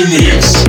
of